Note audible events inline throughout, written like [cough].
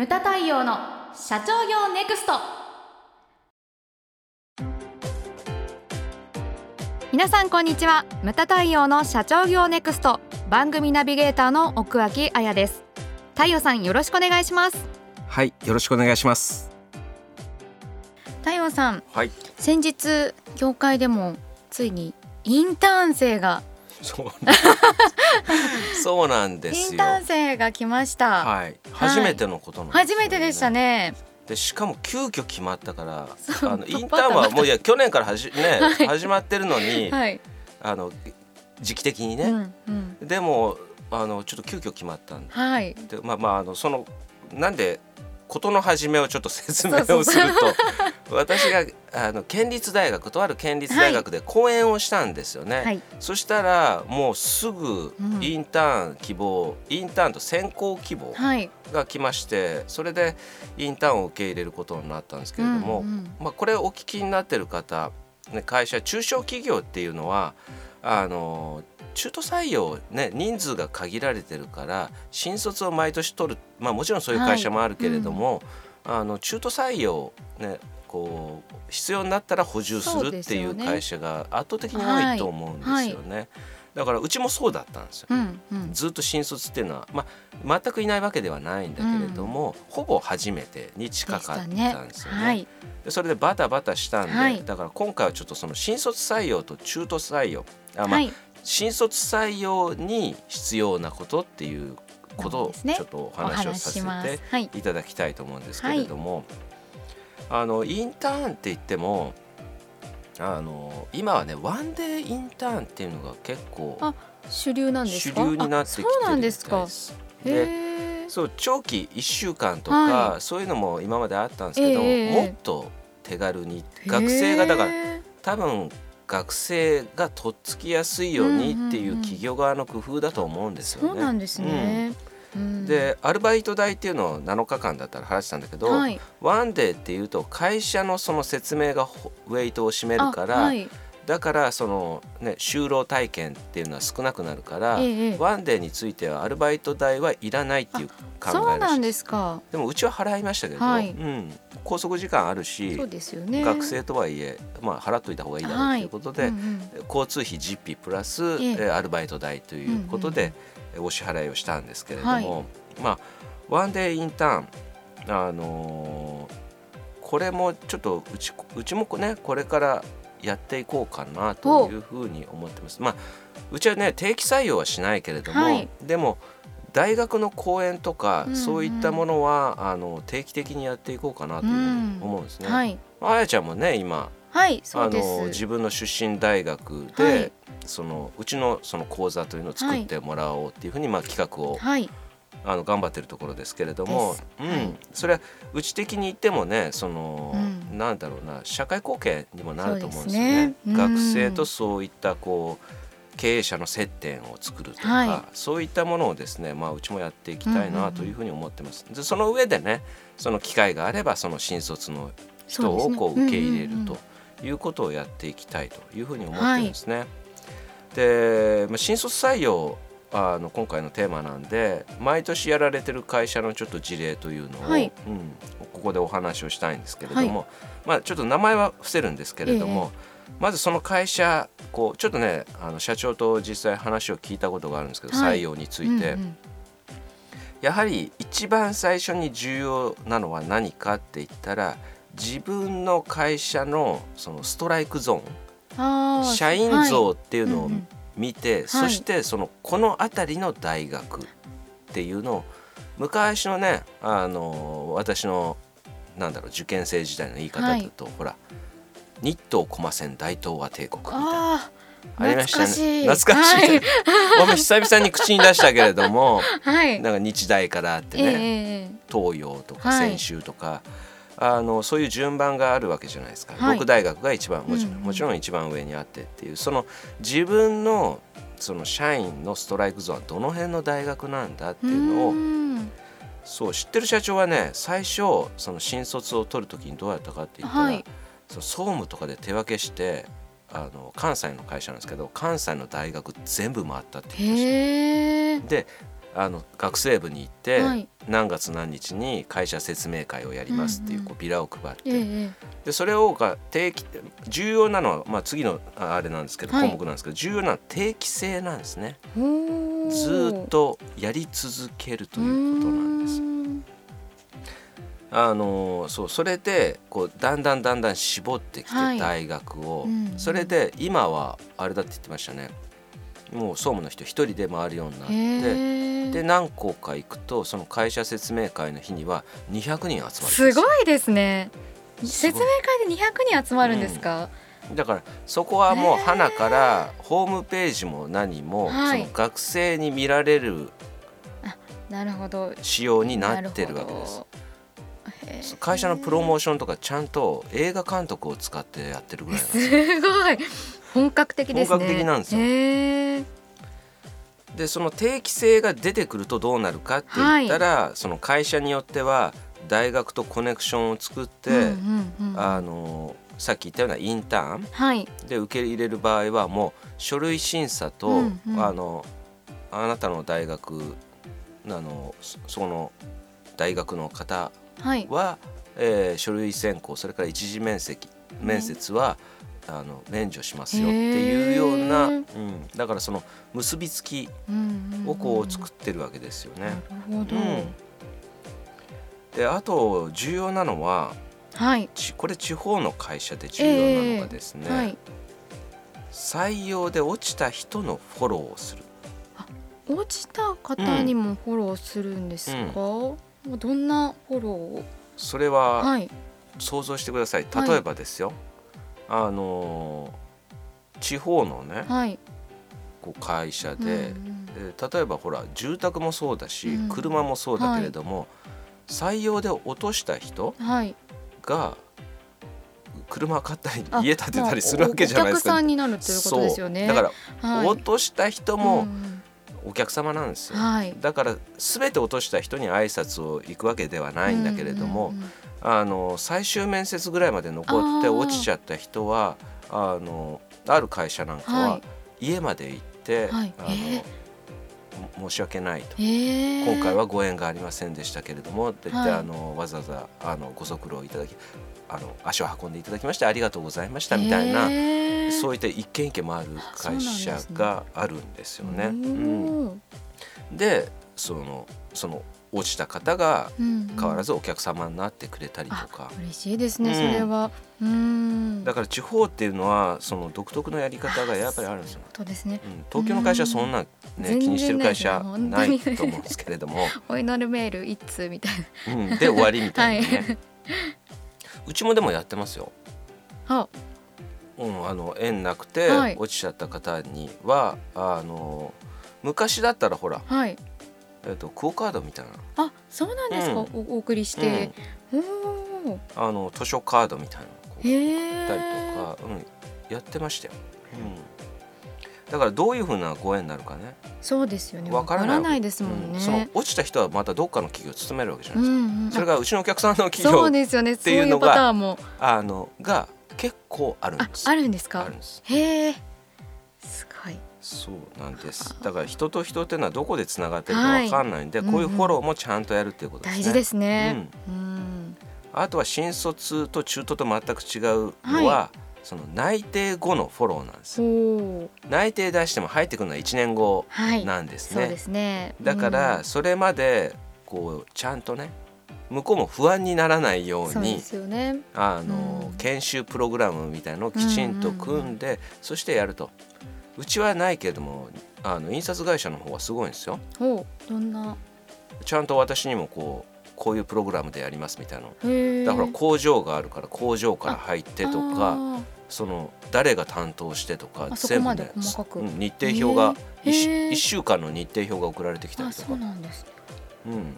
ムタ太陽の社長業ネクスト。皆さんこんにちは。ムタ太陽の社長業ネクスト。番組ナビゲーターの奥脇彩です。太陽さんよろしくお願いします。はいよろしくお願いします。太陽さんはい。先日業界でもついにインターン生が。そう [laughs] そうなんですよ。インターン生が来ました、はい。初めてのことなんですよ初めてでしたね。でしかも急遽決まったからあのインターンはもういや去年からはじ、ね始まってるのに、はい、あの時期的にね、うんうん、でもあのちょっと急遽決まったんで。はい。でまあまああのそのなんで事の始めをちょっと説明をすると [laughs] 私があの県立大学とある県立大学で講演をしたんですよね。はい。そしたらもうすぐうん。インターン希望、インターンと選考希望はい。が来ましてそれでインターンを受け入れることになったんですけれども、うんうんまあ、これお聞きになってる方、ね、会社中小企業っていうのはあの中途採用、ね、人数が限られてるから新卒を毎年取る、まあ、もちろんそういう会社もあるけれども、あの中途採用、ね、こう必要になったら補充するっていう会社が圧倒的に多いと思うんですよね。だからうちもそうだったんですよ。うんうん。ずっと新卒っていうのは、まあ、全くいないわけではないんだけれども、ほぼ初めてに近かったんですよね。はい。でそれでバタバタしたんで、はい。だから今回はちょっとその新卒採用と中途採用。あ、まあはい新卒採用に必要なことっていうことをちょっとおお話をさせてい。ただきたいと思うんですけれども、あのインターンって言ってもあの今はねワンデーインターンっていうのが結構あ主流なんです主か流になってきてるみたいです。か。でそう長期1週間とか、はそういうのも今まであったんですけど、ええもっと手軽に学生がだからへ多分学生がとっつきやすいようにっていう企業側の工夫だと思うんですーよね。そうなんですね、うん。でアルバイト代っていうのを7日間だったら払ってたんだけど、はい。ワンデーっていうと会社のその説明がほウェイトを占めるから、あはいだからそのね就労体験っていうのは少なくなるから、ええワンデーについてはアルバイト代はいらないっていう考えそうなんですか。でもうちは払いましたけど、はい。うん、拘束時間あるしそうですよね。学生とはいえ、まあ、払っといた方がいいだろうということで、うんうん。交通費実費プラス、えアルバイト代ということで、えーお支払いをしたんですけれども、はい。まあワンデーインターンあのーこれもちょっとうちうちもねこれからやっていこうかなというふうに思ってます。まあうちはね定期採用はしないけれども、はい。でも大学の講演とか、うんうん。そういったものはあの定期的にやっていこうかなというふうに思うんですね。はい。あやちゃんもね今はいそあの自分の出身大学で、はい。そのうちのその講座というのを作ってもらおうっていうふうに、まあ、企画をはいあの頑張ってるところですけれどもうん。はい。それはうち的に言ってもねその、うん。なんだろうな社会貢献にもなると思うんですよね。ね。うん。学生とそういったこう経営者の接点を作るとか、はそういったものをですね、まあ、うちもやっていきたいなというふうに思ってます。でその上でねその機会があればその新卒の人をこう受け入れるということをやっていきたいというふうに思ってるんですね。で、まあ、新卒採用あの今回のテーマなんで毎年やられてる会社のちょっと事例というのを、はい。うん、ここでお話をしたいんですけれども、まあ、ちょっと名前は伏せるんですけれども、まずその会社こうちょっとねあの社長と実際話を聞いたことがあるんですけど、はい。採用について、うんうん。やはり一番最初に重要なのは何かって言ったら自分の会社のそのストライクゾーン社員像っていうのを見て、そしてそのこの辺りの大学っていうのを昔のねあの私のなんだろう受験生時代の言い方だと、ほら日東駒線大東亜帝国みたいな。あありましたね。懐かしい。はい。ごめん久々に口に出したけれどもあ [laughs] はい。なんか日大からあってええね、ええ。東洋とかはい。専修とか、あのそういう順番があるわけじゃないですか、はい。僕大学が一番もちろん,、うんうんもちろん一番上にあってっていうその自分のその社員のストライクゾーンはどの辺の大学なんだっていうのをん。そう知ってる社長はね最初その新卒を取る時にどうやったかって言ったら、はい。その総務とかで手分けしてあの関西の会社なんですけど関西の大学全部回ったって言ってました。であの学生部に行って、はい。何月何日に会社説明会をやりますっていう,、うんうんこうビラを配って、ええでそれをが定期重要なのは、まあ、次のああれなんですけど、はい。項目なんですけど重要なのは定期性なんですね。ずーっとやり続けるということなんです。あのそうそれでこうだんだんだんだん絞ってきて、はい。大学を、うんそれで今はあれだって言ってましたね。もう総務の人一人で回るようになってで何校か行くとその会社説明会の日には200人集まるすすごいですね。説明会で200人集まるんですか、だからそこはもう花からホームページも何も、はい。その学生に見られるなるほど。仕様になってるわけです。会社のプロモーションとかちゃんと映画監督を使ってやってるぐらいすすごい。本格的ですね。本格的なんですよでその定期性が出てくるとどうなるかって言ったら、その会社によっては大学とコネクションを作って、うんうんうんあのさっき言ったようなインターンはい。で受け入れる場合はもう書類審査と、うんうん。あのあなたの大学あのそその大学の方はい。は、えー書類選考それから一次面接面接は、あの免除しますよっていうような、うん、だからその結びつきうんをこう作ってるわけですよね。であと重要なのははい。ちこれ地方の会社で重要なのがですね、はい。採用で落ちた人のフォローをする。落ちた方にもフォローするんですか、もうどんなフォローを？それははい。想像してください。例えばですよ、あのー地方のねはい。こう会社で、うんうんえー例えばほら住宅もそうだし、うん。車もそうだけれども、採用で落とした人はい。が車買ったりあ家建てたりするわけじゃないですか。まあおお客さんになるということですよね。だから、はい。落とした人うもん。お客様なんですよ。はい。だから全て落とした人に挨拶を行くわけではないんだけれども、うんうんうんあの最終面接ぐらいまで残って落ちちゃった人はあのある会社なんかははい。家まで行って、はい。あのえも申し訳ないと。えー。今回はご縁がありませんでしたけれどもって言って、はい。あのわざわざあのご足労いただきあの足を運んでいただきましてありがとうございましたみたいな、えー。そういった一軒一軒回る会社があるんですよね。おうんー。でそのその落ちた方が変わらずお客様になってくれたりとか、嬉しいですね、うん。それは。うん。だから地方っていうのはその独特のやり方がやっぱりあるんですよ。そうですね。うん、東京の会社はそんな、ね気にしてる会社ない。いと思うんですけれども、お祈るメール一通みたいうん、で終わりみたいなね、は [laughs] うちもでもやってますよ。なあ。うん、あの縁なくてはい。落ちちゃった方には、あの昔だったらほら、はいえっとクオカードみたいな、あそうなんですか、おお送りして、うん、あの図書カードみたいなのをこうへえったりとか、うん、やってましたよ。うん、だからどういうふうなご縁になるかね。そうですよね。わわかららないですもんね、うん。その落ちた人はまたどっかの企業に勤めるわけじゃないですか、んうんそれがうちのお客さんの企業そうですよね。ていうのがそういうパターンも。あのが結構あるんあです。あるんですか？あるんです。へえそうなんです。だから人と人っていうのはどこでつながってるかはい。わかんないんで、こういうフォローもちゃんとやるっていうことですね。大事ですね。うん、あとは新卒と中途と全く違うのは、はその内定後のフォローなんです。内定出しても入ってくるのは1年後はい。なんですね、そうですね。だからそれまでこうちゃんとね向こうも不安にならないようにね。あの、うん。研修プログラムみたいのをきちんと組んで、そしてやるとうちはないけれどもあの印刷会社の方はすごいんですよ。ほうどんな？ちゃんと私にもこうこういうプログラムでやりますみたいなだから工場があるから工場から入ってとかあその誰が担当してとかあそこまで細かく。うん日程表がへー。1, 週間の日程表が送られてきたりとか。なんですうん、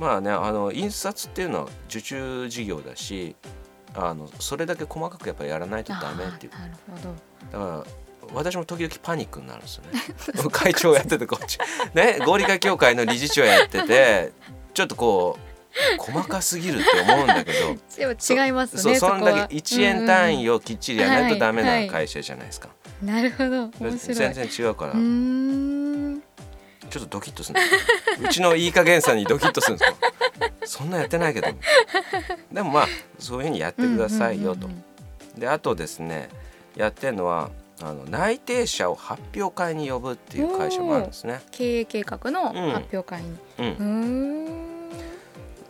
まあねあの印刷っていうのは受注事業だしあのそれだけ細かくやっぱりやらないとダメっていう。あーなるほど。だから私も時々パニックになるんですよね。会長やっててこっち。ね合理化協会の理事長やっててちょっとこう細かすぎるって思うんだけど。[laughs] でも違いますねそうそんだけ1円単位をきっちりやらないとダメはいはない会社じゃないですか、なるほど。全然違うから、ちょっとドキッとするうちのいい加減さにドキッとするんですよ。そんなやってないけど。でもまあそういうふうにやってくださいよと。であとですねやってるのはあの内定者を発表会に呼ぶっていう会社もあるんですね。経営計画の発表会に。うん、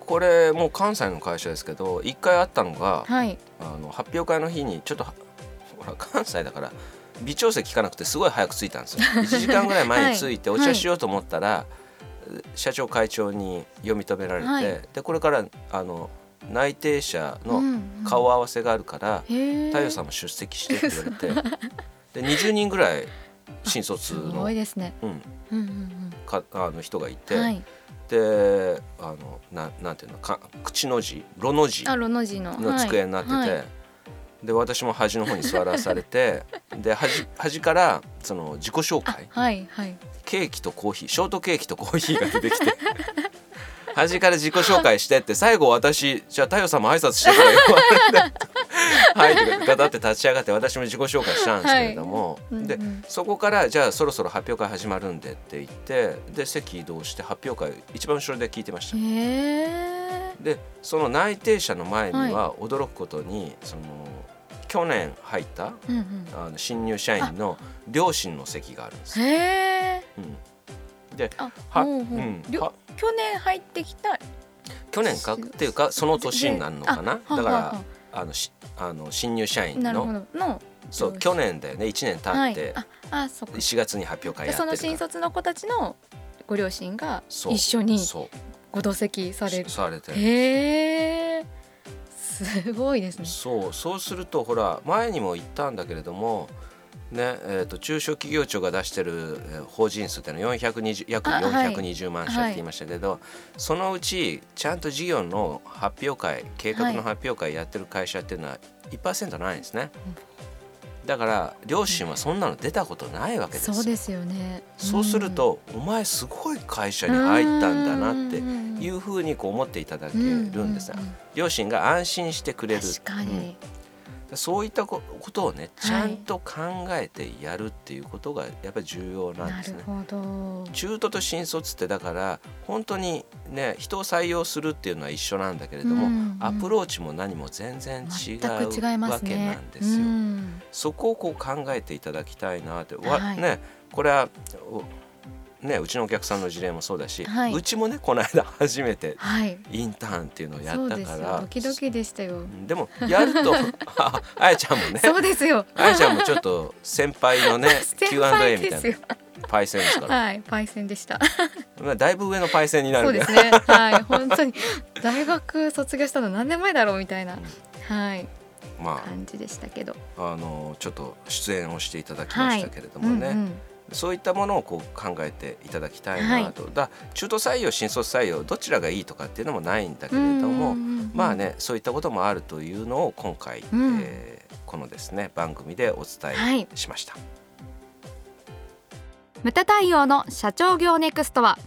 これもう関西の会社ですけど一回あったのが、はい、あの発表会の日にちょっとほら関西だから微調整聞かなくてすごい早く着いたんですよ。[laughs] 1時間ぐらい前に着いてお茶しようと思ったら、はい、社長会長に読み止められて、はい、でこれからあの内定者の顔合わせがあるから、うんうん、太陽さんも出席してって言われて [laughs] で20人ぐらい新卒の。多いですね、うん。うんうんうん、かあの人がいて、はい、であのななんていうのか口の字ロの字の机になってて、はい。はい、で私も端の方に座らされて。[laughs] で端端からその自己紹介、はいはい、ケーキとコーヒーショートケーキとコーヒーが出てきて。端から自己紹介してって最後私じゃあ太陽さんも挨拶してから言われてはい。ってガタって立ち上がって私も自己紹介したんですけれども、はい、で、うんうん、そこからじゃあそろそろ発表会始まるんでって言ってで席移動して発表会一番後ろで聞いてました。でその内定者の前には驚くことに、はい、その去年入った、うんうん、あの新入社員の両親の席があるんです。へうん、では、うん、は。去年入ってきた。去年か？っていうかその年になるのかな？だからあのしあの新入社員のそう去年だよね。1年経って、はい、ああそ4月に発表会やってその新卒の子たちのご両親が一緒にご同席される。されてへえすごいですね。そうそうするとほら前にも言ったんだけれどもねえーと、中小企業庁が出してる法人数っていうのは420約420万社って言いましたけど、はい、そのうちちゃんと事業の発表会計画の発表会やってる会社っていうのは1%ないんですね。だから両親はそんなの出たことないわけですそうですよね、そうするとお前すごい会社に入ったんだなっていうふうにこう思っていただけるんです両親が安心してくれる。確かに、そういったことをねちゃんと考えてやるっていうことがやっぱり重要なんですね。中途と新卒ってだから本当にね人を採用するっていうのは一緒なんだけれども、うんうん、アプローチも何も全然違うわけなんですよ。うん、そこをこう考えていただきたいなって、はい、ねこれはね、うちのお客さんの事例もそうだし、はい、うちもねこの間初めてインターンっていうのをやったから、はい、ドキドキでしたよ。でもやると [laughs] あやちゃんもね。そうですよ。あやちゃんもちょっと先輩のね [laughs] Q&A みたいな。パイセンですから。はいパイセンでした。だいぶ上のパイセンになる、ね、そうですね。はい本当に。大学卒業したの何年前だろうみたいな、うん、はい。まあ感じでしたけど。あのちょっと出演をしていただきましたけれどもね、はい。うんうんそういったものをこう考えていただきたいなと、はい、だ中途採用新卒採用どちらがいいとかっていうのもないんだけれどもまあねそういったこともあるというのを今回、うん、えー、このですね番組でお伝えしました。はい、無駄対応の社長業ネクストは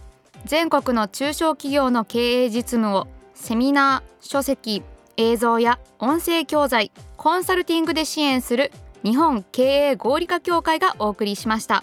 全国の中小企業の経営実務をセミナー書籍映像や音声教材コンサルティングで支援する日本経営合理化協会がお送りしました。